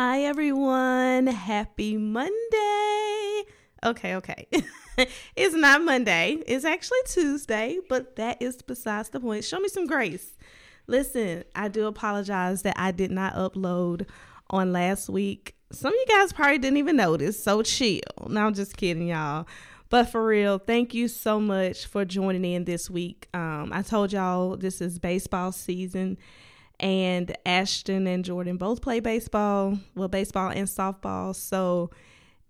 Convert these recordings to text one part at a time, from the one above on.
Hi, everyone. Happy Monday. Okay, okay. it's not Monday. It's actually Tuesday, but that is besides the point. Show me some grace. Listen, I do apologize that I did not upload on last week. Some of you guys probably didn't even notice, so chill. No, I'm just kidding, y'all. But for real, thank you so much for joining in this week. Um, I told y'all this is baseball season and Ashton and Jordan both play baseball, well, baseball and softball. So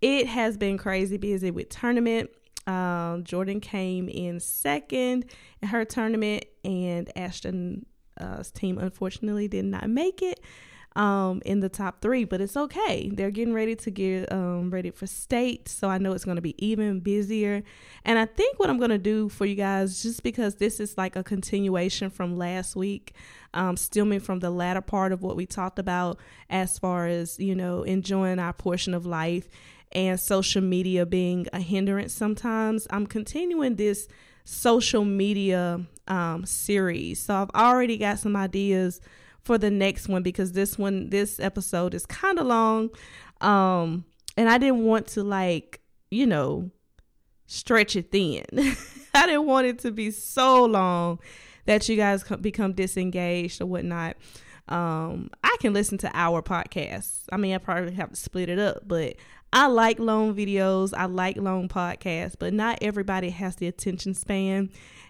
it has been crazy busy with tournament. Um, Jordan came in second in her tournament, and Ashton's uh, team unfortunately did not make it um, in the top three, but it's okay. They're getting ready to get um, ready for state, so I know it's going to be even busier. And I think what I'm going to do for you guys, just because this is like a continuation from last week, um, stemming from the latter part of what we talked about as far as, you know, enjoying our portion of life and social media being a hindrance sometimes, I'm continuing this social media um, series. So I've already got some ideas for the next one because this one this episode is kind of long um and I didn't want to like, you know, stretch it thin. I didn't want it to be so long that you guys become disengaged or whatnot. Um, I can listen to our podcasts. I mean, I probably have to split it up, but I like long videos. I like long podcasts, but not everybody has the attention span.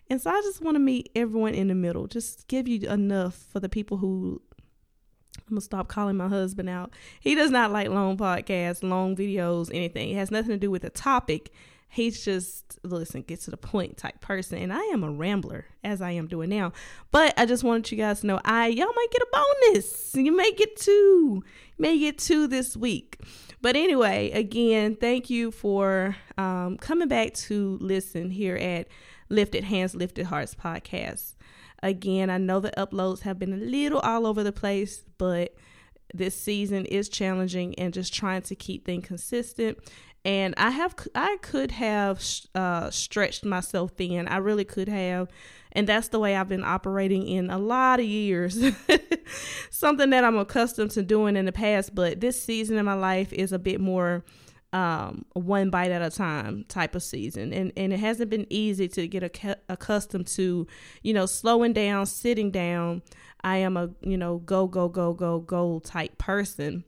And so I just want to meet everyone in the middle. Just give you enough for the people who I'm gonna stop calling my husband out. He does not like long podcasts, long videos, anything. It has nothing to do with the topic. He's just listen, get to the point type person. And I am a rambler, as I am doing now. But I just wanted you guys to know I y'all might get a bonus. You may get two. You may get two this week. But anyway, again, thank you for um, coming back to listen here at Lifted Hands, Lifted Hearts podcast. Again, I know the uploads have been a little all over the place, but this season is challenging and just trying to keep things consistent. And I have, I could have uh, stretched myself thin. I really could have. And that's the way I've been operating in a lot of years. Something that I'm accustomed to doing in the past, but this season in my life is a bit more um, one bite at a time type of season. And, and it hasn't been easy to get ac- accustomed to, you know, slowing down, sitting down. I am a, you know, go, go, go, go, go type person.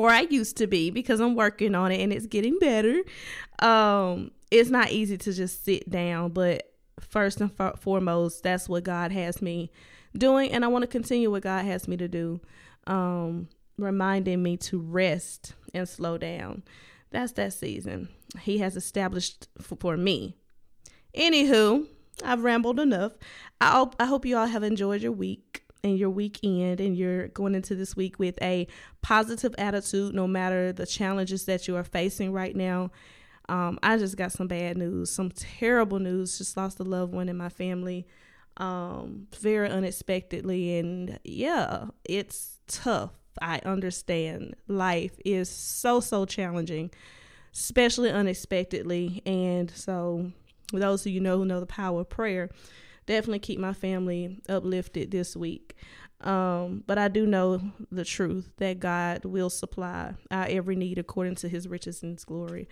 Or I used to be because I'm working on it and it's getting better. Um, it's not easy to just sit down, but first and foremost, that's what God has me doing. And I want to continue what God has me to do. Um, reminding me to rest and slow down. That's that season. He has established for me. Anywho, I've rambled enough. I hope, I hope you all have enjoyed your week and your weekend and you're going into this week with a positive attitude no matter the challenges that you are facing right now. Um, I just got some bad news, some terrible news. Just lost a loved one in my family um, very unexpectedly. And yeah, it's tough. I understand life is so, so challenging, especially unexpectedly. And so, those of you know who know the power of prayer, definitely keep my family uplifted this week. Um, but I do know the truth that God will supply our every need according to his riches and his glory.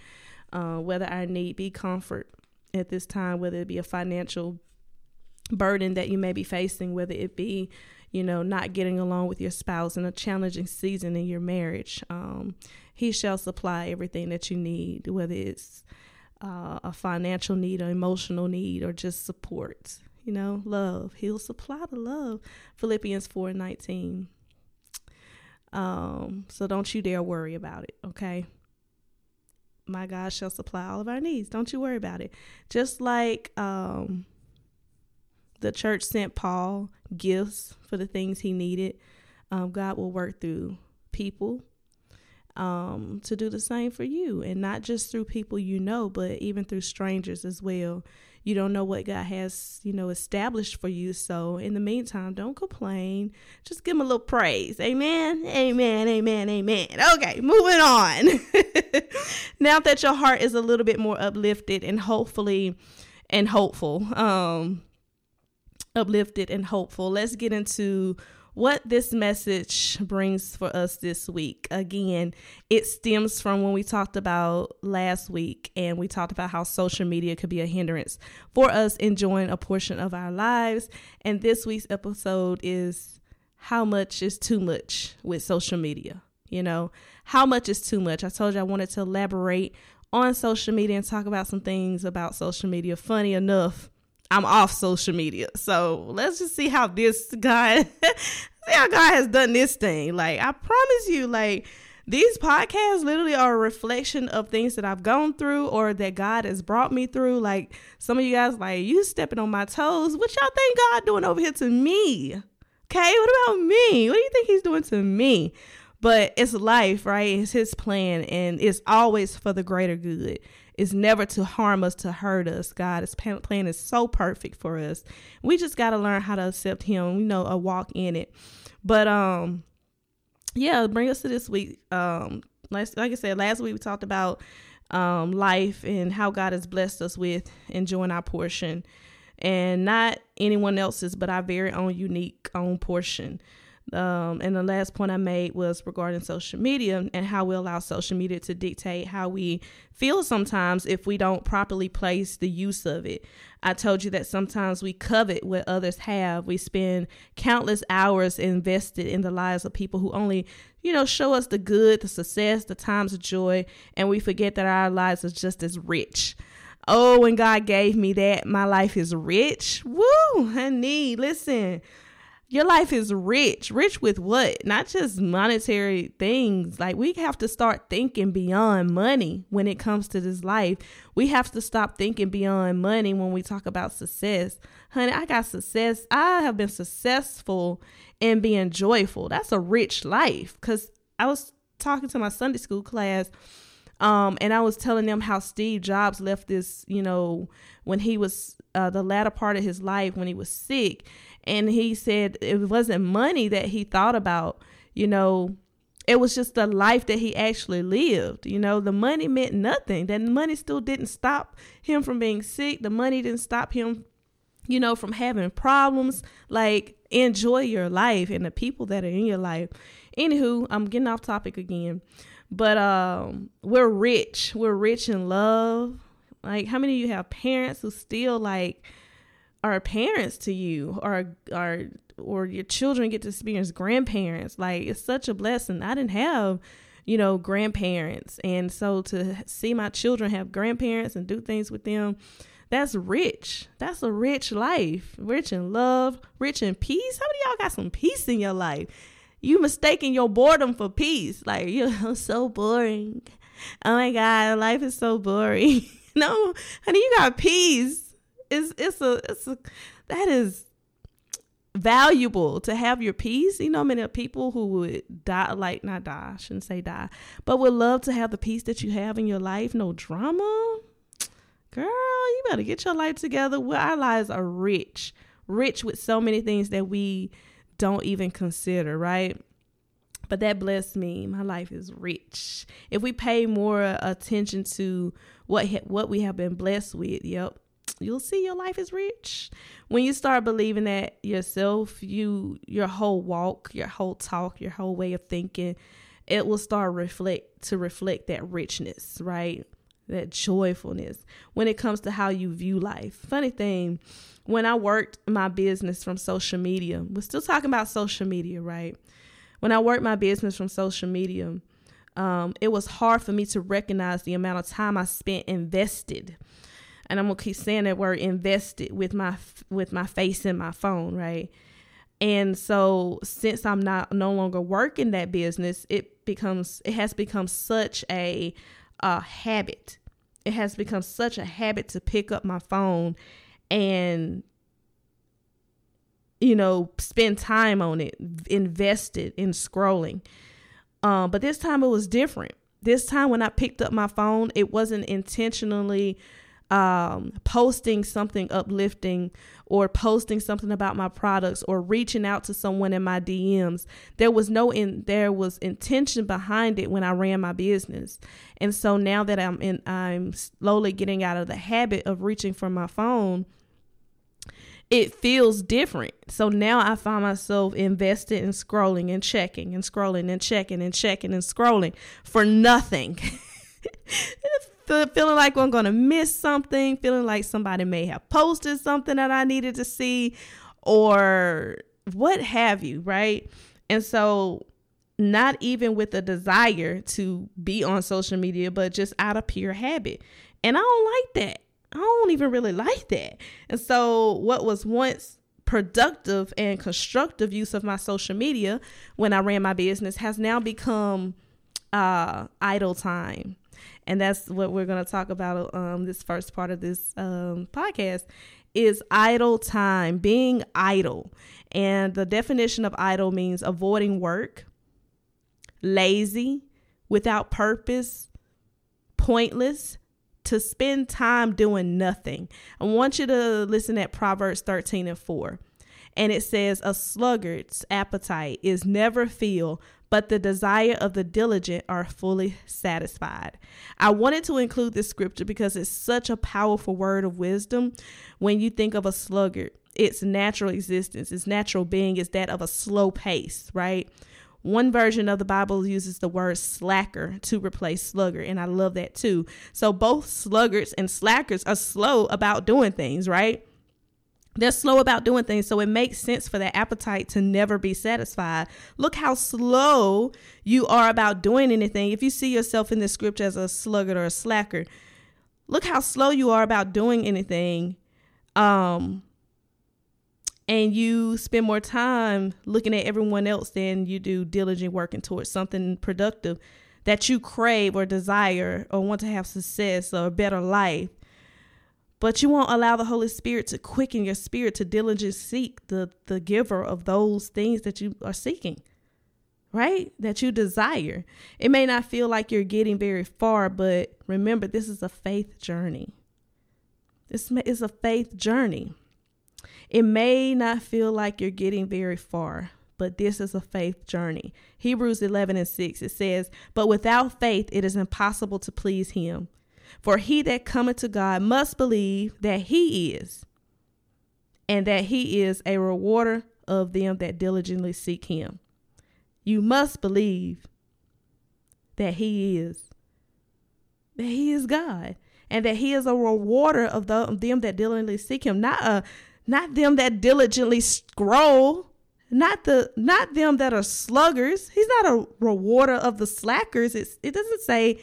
Uh, whether our need be comfort at this time, whether it be a financial burden that you may be facing, whether it be you know, not getting along with your spouse in a challenging season in your marriage. Um, he shall supply everything that you need, whether it's uh, a financial need, or emotional need, or just support. You know, love. He'll supply the love. Philippians 4 19. Um, so don't you dare worry about it, okay? My God shall supply all of our needs. Don't you worry about it. Just like um the church sent Paul gifts for the things he needed. Um, God will work through people um, to do the same for you, and not just through people you know, but even through strangers as well. You don't know what God has, you know, established for you. So in the meantime, don't complain. Just give him a little praise. Amen. Amen. Amen. Amen. Okay, moving on. now that your heart is a little bit more uplifted and hopefully and hopeful, um, uplifted and hopeful, let's get into what this message brings for us this week. Again, it stems from when we talked about last week and we talked about how social media could be a hindrance for us enjoying a portion of our lives. And this week's episode is how much is too much with social media. You know, how much is too much? I told you I wanted to elaborate on social media and talk about some things about social media. Funny enough, I'm off social media. So let's just see how this guy, see how God has done this thing. Like, I promise you, like, these podcasts literally are a reflection of things that I've gone through or that God has brought me through. Like, some of you guys, like, you stepping on my toes. What y'all think God doing over here to me? Okay, what about me? What do you think He's doing to me? But it's life, right? It's His plan, and it's always for the greater good is never to harm us, to hurt us. God, His plan is so perfect for us. We just got to learn how to accept Him, you know, a walk in it. But, um, yeah, bring us to this week. Um, like, like I said, last week we talked about um, life and how God has blessed us with enjoying our portion and not anyone else's, but our very own unique own portion. Um, and the last point I made was regarding social media and how we allow social media to dictate how we feel sometimes if we don't properly place the use of it. I told you that sometimes we covet what others have. We spend countless hours invested in the lives of people who only, you know, show us the good, the success, the times of joy, and we forget that our lives are just as rich. Oh, when God gave me that, my life is rich. Woo, honey, listen your life is rich. Rich with what? Not just monetary things. Like we have to start thinking beyond money when it comes to this life. We have to stop thinking beyond money when we talk about success. Honey, I got success. I have been successful in being joyful. That's a rich life. Cause I was talking to my Sunday school class. Um, and I was telling them how Steve Jobs left this, you know, when he was uh, the latter part of his life when he was sick and he said it wasn't money that he thought about you know it was just the life that he actually lived you know. The money meant nothing. That money still didn't stop him from being sick. The money didn't stop him you know from having problems. Like enjoy your life and the people that are in your life. Anywho i'm getting off topic again. But um we're rich. We're rich in love. Like how many of you have parents who still like are parents to you or are or your children get to experience grandparents. Like it's such a blessing. I didn't have you know grandparents. And so to see my children have grandparents and do things with them that's rich. That's a rich life. Rich in love rich in peace. How many y'all got some peace in your life? You mistaking your boredom for peace. Like you're so boring. Oh my god life is so boring. No honey you got peace it's it's a it's a that is valuable to have your peace. You know, many people who would die, like not die, I shouldn't say die, but would love to have the peace that you have in your life. No drama, girl. You better get your life together. Well, our lives are rich, rich with so many things that we don't even consider, right? But that blessed me. My life is rich. If we pay more attention to what what we have been blessed with, yep, you'll see your life is rich. When you start believing that yourself you your whole walk your whole talk your whole way of thinking it will start reflect to reflect that richness right? That joyfulness when it comes to how you view life. Funny thing when i worked my business from social media we're still talking about social media right? When i worked my business from social media um, it was hard for me to recognize the amount of time i spent invested and I'm gonna keep saying that word invested with my with my face in my phone, right? And so since I'm not no longer working that business, it becomes it has become such a a habit. It has become such a habit to pick up my phone and you know spend time on it, invested in scrolling. Um, but this time it was different. This time when I picked up my phone, it wasn't intentionally um, posting something uplifting or posting something about my products or reaching out to someone in my DMs. There was no in there was intention behind it when I ran my business. And so now that I'm in I'm slowly getting out of the habit of reaching for my phone, it feels different. So now I find myself invested in scrolling and checking and scrolling and checking and checking and scrolling for nothing. feeling like I'm going to miss something, feeling like somebody may have posted something that I needed to see, or what have you, right? And so, not even with a desire to be on social media, but just out of pure habit. And I don't like that. I don't even really like that. And so, what was once productive and constructive use of my social media when I ran my business has now become uh, idle time and that's what we're going to talk about um, this first part of this um, podcast is idle time being idle. And the definition of idle means avoiding work lazy without purpose pointless to spend time doing nothing. I want you to listen at proverbs 13 and 4 and it says a sluggard's appetite is never filled but the desire of the diligent are fully satisfied. I wanted to include this scripture because it's such a powerful word of wisdom when you think of a sluggard. Its natural existence, its natural being is that of a slow pace, right? One version of the Bible uses the word slacker to replace sluggard, and I love that too. So both sluggards and slackers are slow about doing things, right? They're slow about doing things, so it makes sense for that appetite to never be satisfied. Look how slow you are about doing anything. If you see yourself in the scripture as a sluggard or a slacker, look how slow you are about doing anything. Um, and you spend more time looking at everyone else than you do diligent working towards something productive that you crave or desire or want to have success or a better life but you won't allow the Holy Spirit to quicken your spirit to diligently seek the, the giver of those things that you are seeking, right? That you desire. It may not feel like you're getting very far, but remember, this is a faith journey. This is a faith journey. It may not feel like you're getting very far, but this is a faith journey. Hebrews 11 and 6, it says, But without faith, it is impossible to please him. For he that cometh to God must believe that he is, and that he is a rewarder of them that diligently seek him. You must believe that he is, that he is God, and that he is a rewarder of, the, them that diligently seek him, not a not them that diligently scroll, not the not them that are sluggers. He's not a rewarder of the slackers. It's, it doesn't say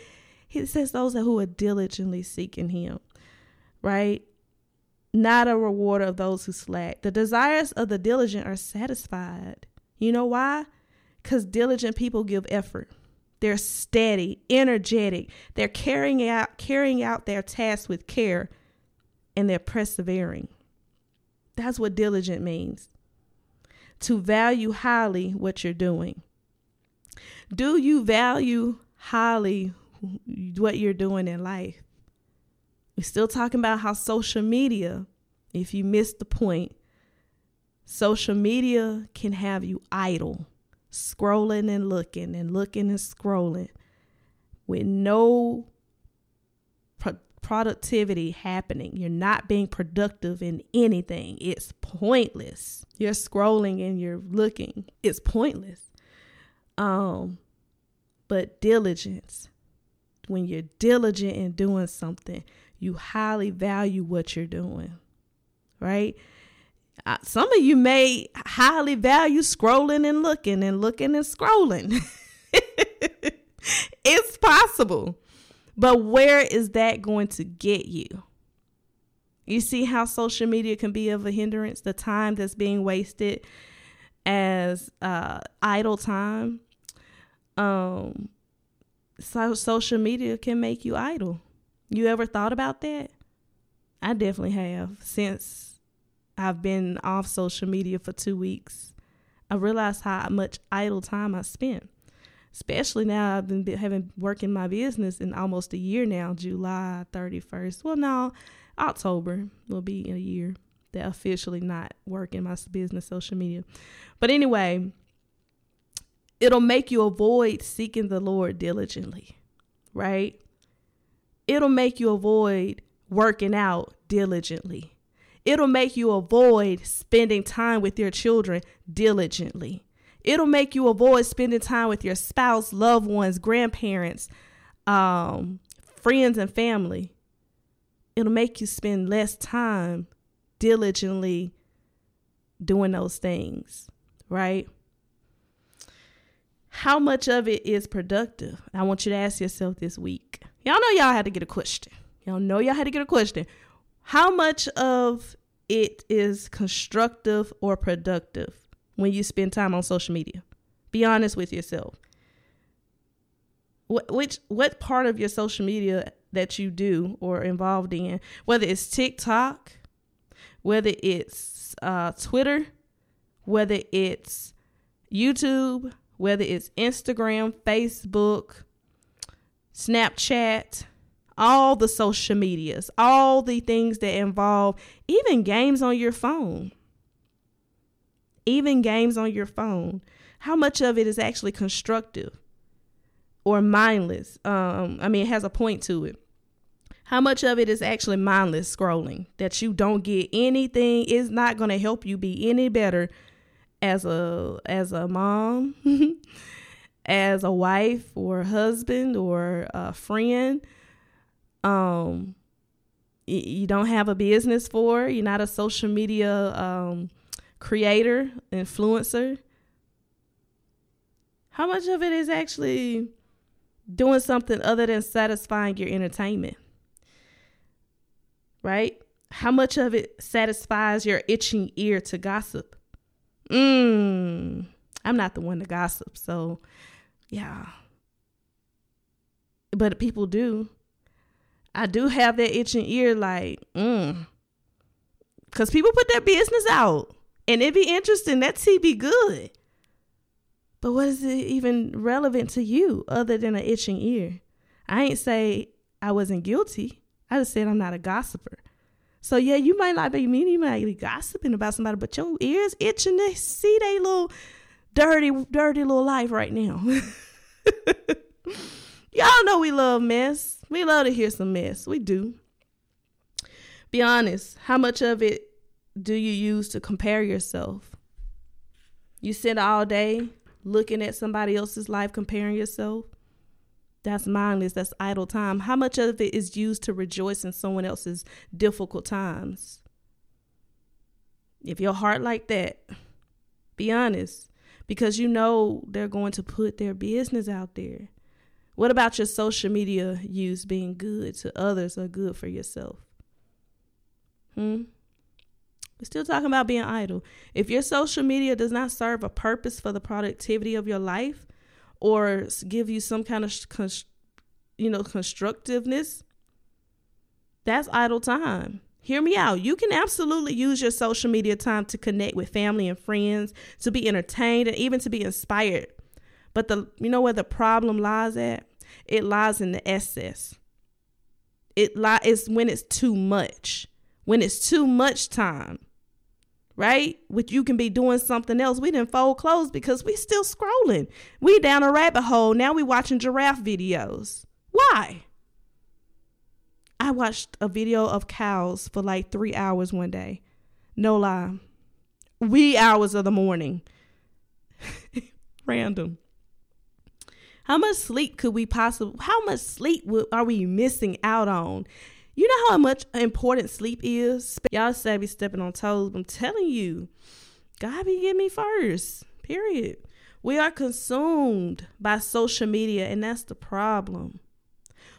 he says those who are diligently seeking him, right? Not a rewarder of those who slack. The desires of the diligent are satisfied. You know why? Because diligent people give effort. They're steady, energetic. They're carrying out carrying out their tasks with care and they're persevering. That's what diligent means. To value highly what you're doing. Do you value highly what you're doing in life. We're still talking about how social media, if you missed the point, social media can have you idle, scrolling and looking and looking and scrolling with no pro- productivity happening. You're not being productive in anything. It's pointless. You're scrolling and you're looking. It's pointless. Um but diligence when you're diligent in doing something, you highly value what you're doing, right? Uh, some of you may highly value scrolling and looking and looking and scrolling. it's possible. But where is that going to get you? You see how social media can be of a hindrance, the time that's being wasted as uh, idle time. Um, so social media can make you idle. You ever thought about that? I definitely have since I've been off social media for two weeks. I realized how much idle time I spent. especially now I've been having working my business in almost a year now, July 31st. Well, no, October will be a year that officially not working my business social media. But anyway, it'll make you avoid seeking the Lord diligently, right? It'll make you avoid working out diligently. It'll make you avoid spending time with your children diligently. It'll make you avoid spending time with your spouse, loved ones, grandparents, um, friends, and family. It'll make you spend less time diligently doing those things, right? How much of it is productive? I want you to ask yourself this week. Y'all know y'all had to get a question. Y'all know y'all had to get a question. How much of it is constructive or productive when you spend time on social media? Be honest with yourself. What which what part of your social media that you do or involved in, whether it's TikTok, whether it's uh, Twitter, whether it's YouTube, whether it's Instagram, Facebook, Snapchat, all the social medias, all the things that involve even games on your phone. Even games on your phone. How much of it is actually constructive or mindless? Um, I mean, it has a point to it. How much of it is actually mindless scrolling that you don't get anything is not going to help you be any better as a as a mom, as a wife or husband or a friend um you don't have a business for, you're not a social media um, creator, influencer. How much of it is actually doing something other than satisfying your entertainment? Right? How much of it satisfies your itching ear to gossip? Mmm. I'm not the one to gossip, so yeah. But people do. I do have that itching ear, like, mm. Cause people put their business out. And it be interesting. That tea be good. But what is it even relevant to you other than an itching ear? I ain't say I wasn't guilty. I just said I'm not a gossiper. So yeah, you might not be mean, you might be gossiping about somebody, but your ears itching to see they little dirty, dirty little life right now. Y'all know we love mess. We love to hear some mess. We do. Be honest. How much of it do you use to compare yourself? You sit all day looking at somebody else's life, comparing yourself. That's mindless. That's idle time. How much of it is used to rejoice in someone else's difficult times? If your heart like that, be honest, because you know they're going to put their business out there. What about your social media use being good to others or good for yourself? Hmm? We're still talking about being idle. If your social media does not serve a purpose for the productivity of your life or give you some kind of you know constructiveness, that's idle time. Hear me out. You can absolutely use your social media time to connect with family and friends, to be entertained and even to be inspired. But the you know where the problem lies at? It lies in the excess. It li- it's when it's too much. When it's too much time. Right? Which you can be doing something else. We didn't fold clothes because we still scrolling. We down a rabbit hole. Now we watching giraffe videos. Why? I watched a video of cows for like three hours one day. No lie. Wee hours of the morning. Random. How much sleep could we possibly, how much sleep are we missing out on? You know how much important sleep is? Y'all say be stepping on toes. I'm telling you, God be getting me first. Period. We are consumed by social media, and that's the problem.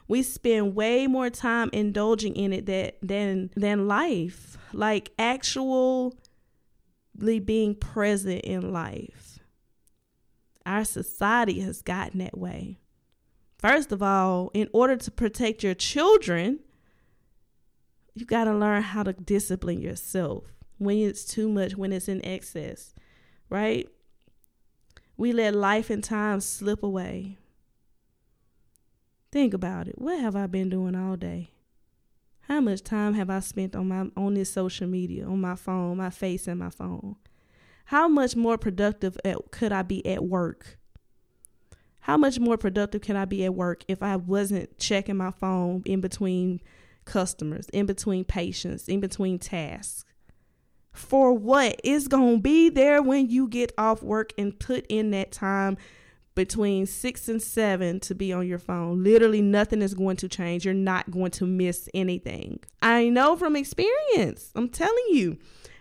We spend way more time indulging in it that than than life, like actually being present in life. Our society has gotten that way. First of all, in order to protect your children, you got to learn how to discipline yourself when it's too much, when it's in excess, right? We let life and time slip away. Think about it. What have I been doing all day? How much time have I spent on my on this social media, on my phone, my face and my phone? How much more productive at, could I be at work? How much more productive can I be at work if I wasn't checking my phone in between customers, in between patients, in between tasks? For what? It's going to be there when you get off work and put in that time between six and seven to be on your phone. Literally, nothing is going to change. You're not going to miss anything. I know from experience. I'm telling you.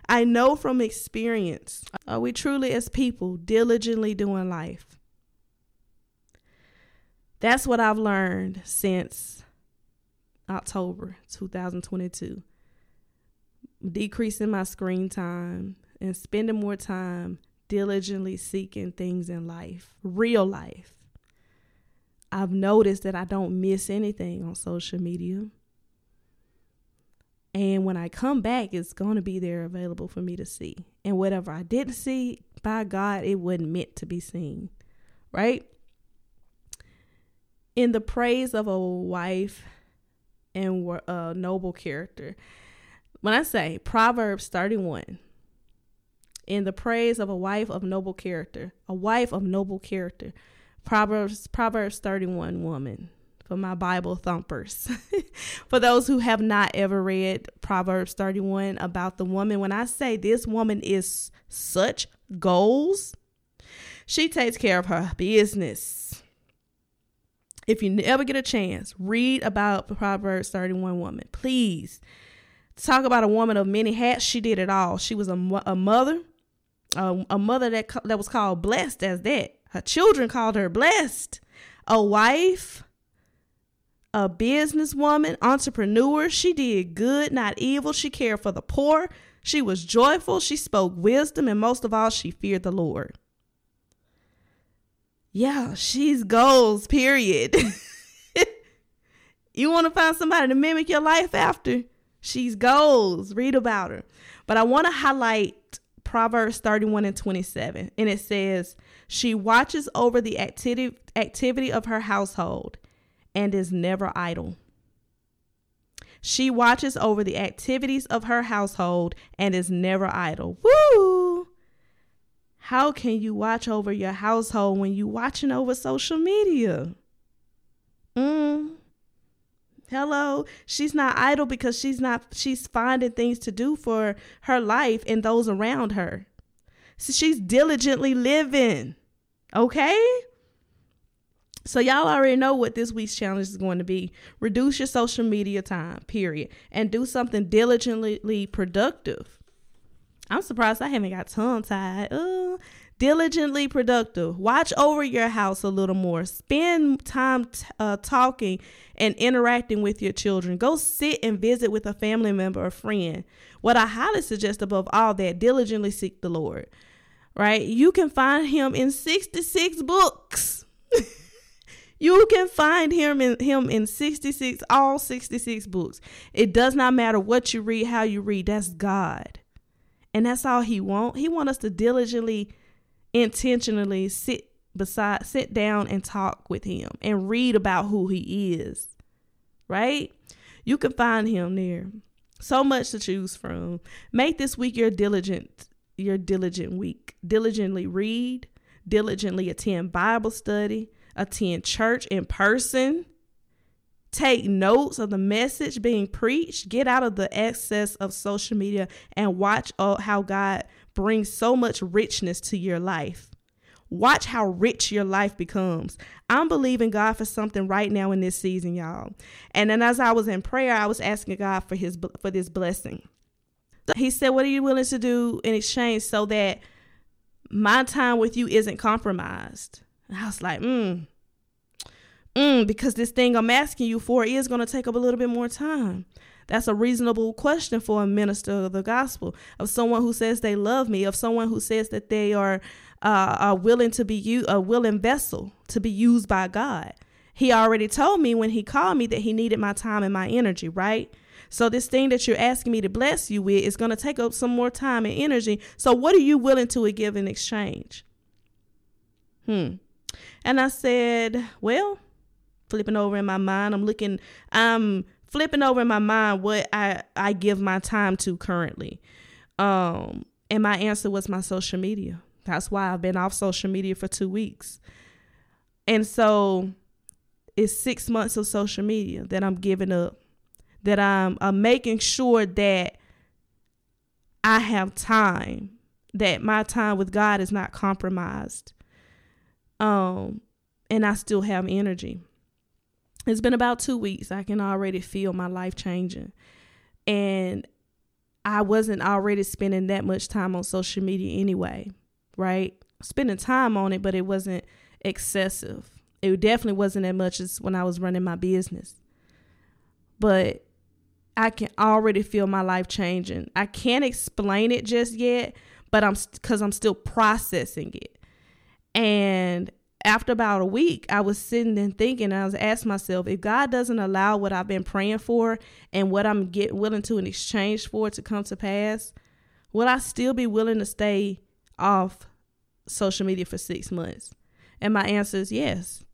I know from experience. Are we truly, as people, diligently doing life? That's what I've learned since October 2022. Decreasing my screen time and spending more time diligently seeking things in life, real life. I've noticed that I don't miss anything on social media. And when I come back, it's going to be there available for me to see. And whatever I didn't see, by God, it wasn't meant to be seen. Right? In the praise of a wife and a uh, noble character, when I say Proverbs 31, in the praise of a wife of noble character, a wife of noble character. Proverbs Proverbs 31 woman for my Bible thumpers. for those who have not ever read Proverbs 31 about the woman, when I say this woman is such goals, she takes care of her business. If you ever get a chance, read about Proverbs 31 woman. Please talk about a woman of many hats. She did it all. She was a, a mother, a, a mother that that was called blessed as that. Her children called her blessed. A wife, a businesswoman, entrepreneur. She did good, not evil. She cared for the poor. She was joyful. She spoke wisdom, and most of all, she feared the Lord. Yeah, she's goals, period. you want to find somebody to mimic your life after? She's goals. Read about her. But I want to highlight Proverbs 31 and 27. And it says, She watches over the activity, activity of her household and is never idle. She watches over the activities of her household and is never idle. Woo! How can you watch over your household when you watching over social media? Mm. Hello, she's not idle because she's not she's finding things to do for her life and those around her. So she's diligently living. Okay? So y'all already know what this week's challenge is going to be. Reduce your social media time, period, and do something diligently productive. I'm surprised I haven't got tongue tied. Uh, diligently productive. Watch over your house a little more. Spend time t- uh, talking and interacting with your children. Go sit and visit with a family member or friend. What I highly suggest above all that, diligently seek the Lord. Right? You can find him in 66 books. you can find him in him in 66 all 66 books. It does not matter what you read, how you read. That's God. And that's all he want. He want us to diligently intentionally sit beside sit down and talk with him and read about who he is. Right? You can find him there. So much to choose from. Make this week your diligent your diligent week. Diligently read, diligently attend Bible study, attend church in person. Take notes of the message being preached. Get out of the excess of social media and watch how God brings so much richness to your life. Watch how rich your life becomes. I'm believing God for something right now in this season, y'all. And then as I was in prayer, I was asking God for his for this blessing. He said, "What are you willing to do in exchange so that my time with you isn't compromised?" And I was like, "Mm, mm, because this thing I'm asking you for is going to take up a little bit more time." That's a reasonable question for a minister of the gospel, of someone who says they love me, of someone who says that they are uh, are willing to be u- a willing vessel to be used by God. He already told me when he called me that he needed my time and my energy, right? So this thing that you're asking me to bless you with is going to take up some more time and energy. So what are you willing to give in exchange? Hmm. And I said, well, flipping over in my mind, I'm looking, I'm flipping over in my mind what I, I give my time to currently. Um, and my answer was my social media. That's why I've been off social media for two weeks. And so it's six months of social media that I'm giving up, that I'm, I'm making sure that I have time, that my time with God is not compromised. Um, and I still have energy. It's been about two weeks. I can already feel my life changing. And I wasn't already spending that much time on social media anyway, right? Spending time on it, but it wasn't excessive. It definitely wasn't as much as when I was running my business. But I can already feel my life changing. I can't explain it just yet, but I'm because I'm still processing it. And after about a week, I was sitting and thinking, I was asking myself, if God doesn't allow what I've been praying for and what I'm get willing to in exchange for to come to pass, would I still be willing to stay off social media for six months? And my answer is yes.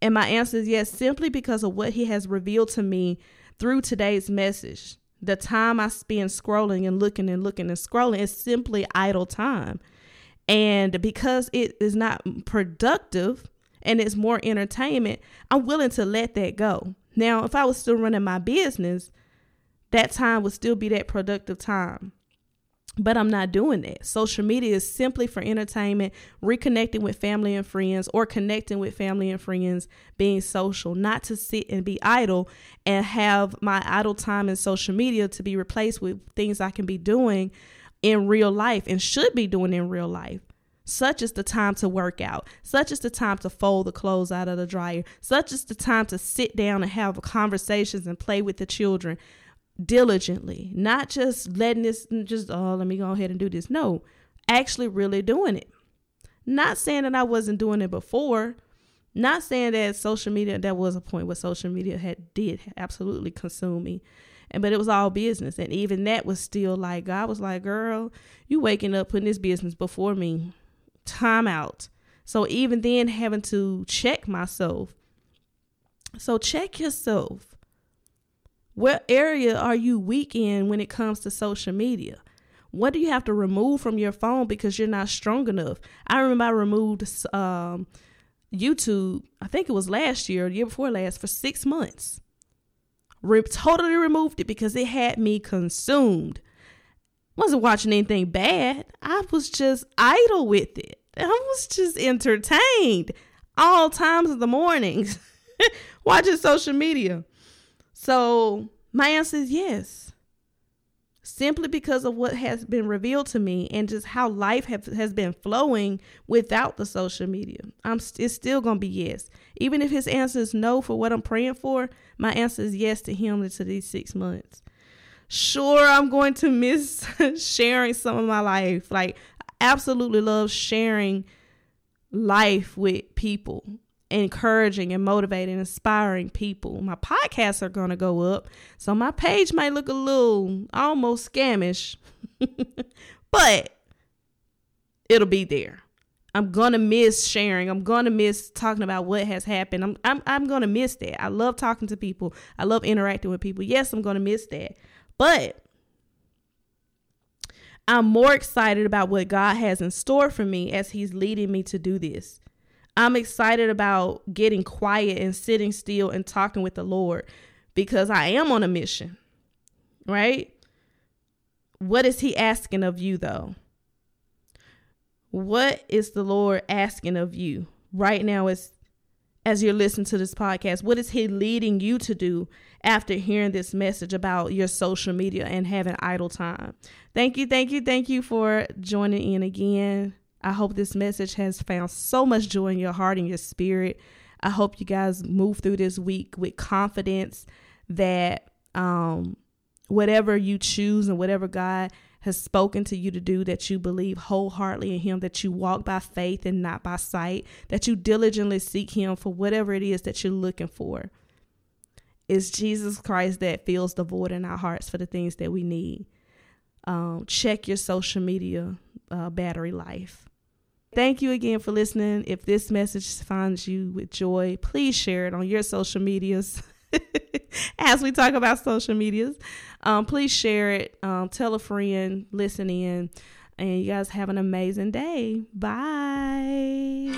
And my answer is yes, simply because of what he has revealed to me through today's message. The time I spend scrolling and looking and looking and scrolling is simply idle time. And because it is not productive and it's more entertainment, I'm willing to let that go. Now, if I was still running my business, that time would still be that productive time but I'm not doing that. Social media is simply for entertainment, reconnecting with family and friends, or connecting with family and friends, being social, not to sit and be idle and have my idle time in social media to be replaced with things I can be doing in real life and should be doing in real life. Such is the time to work out. Such is the time to fold the clothes out of the dryer. Such is the time to sit down and have conversations and play with the children diligently, not just letting this just, oh, let me go ahead and do this. No, actually really doing it. Not saying that I wasn't doing it before. Not saying that social media, that was a point where social media had did absolutely consume me. And but it was all business. And even that was still like God was like, girl, you waking up putting this business before me. Time out. So even then having to check myself. So check yourself what area are you weak in when it comes to social media? What do you have to remove from your phone because you're not strong enough? I remember I removed um, YouTube, I think it was last year the year before last, for six months. Re- totally removed it because it had me consumed. Wasn't watching anything bad. I was just idle with it. I was just entertained all times of the mornings watching social media. So my answer is yes. Simply because of what has been revealed to me and just how life have, has been flowing without the social media. I'm it's still gonna be yes. Even if his answer is no for what I'm praying for, my answer is yes to him To these six months. Sure, I'm going to miss sharing some of my life. Like absolutely love sharing life with people encouraging and motivating, inspiring people. My podcasts are going to go up. So my page might look a little almost scamish, but it'll be there. I'm gonna miss sharing. I'm gonna miss talking about what has happened. I'm I'm I'm gonna miss that. I love talking to people. I love interacting with people. Yes, I'm gonna miss that. But I'm more excited about what God has in store for me as He's leading me to do this. I'm excited about getting quiet and sitting still and talking with the Lord because I am on a mission, right? What is He asking of you, though? What is the Lord asking of you right now as as you're listening to this podcast? What is He leading you to do after hearing this message about your social media and having idle time? Thank you, thank you, thank you for joining in again. I hope this message has found so much joy in your heart and your spirit. I hope you guys move through this week with confidence that um, whatever you choose and whatever God has spoken to you to do, that you believe wholeheartedly in Him, that you walk by faith and not by sight, that you diligently seek Him for whatever it is that you're looking for. It's Jesus Christ that fills the void in our hearts for the things that we need. Um, check your social media uh, battery life Thank you again for listening. If this message finds you with joy, please share it on your social medias. As we talk about social medias, um, please share it. Um, tell a friend, listen in, and you guys have an amazing day. Bye.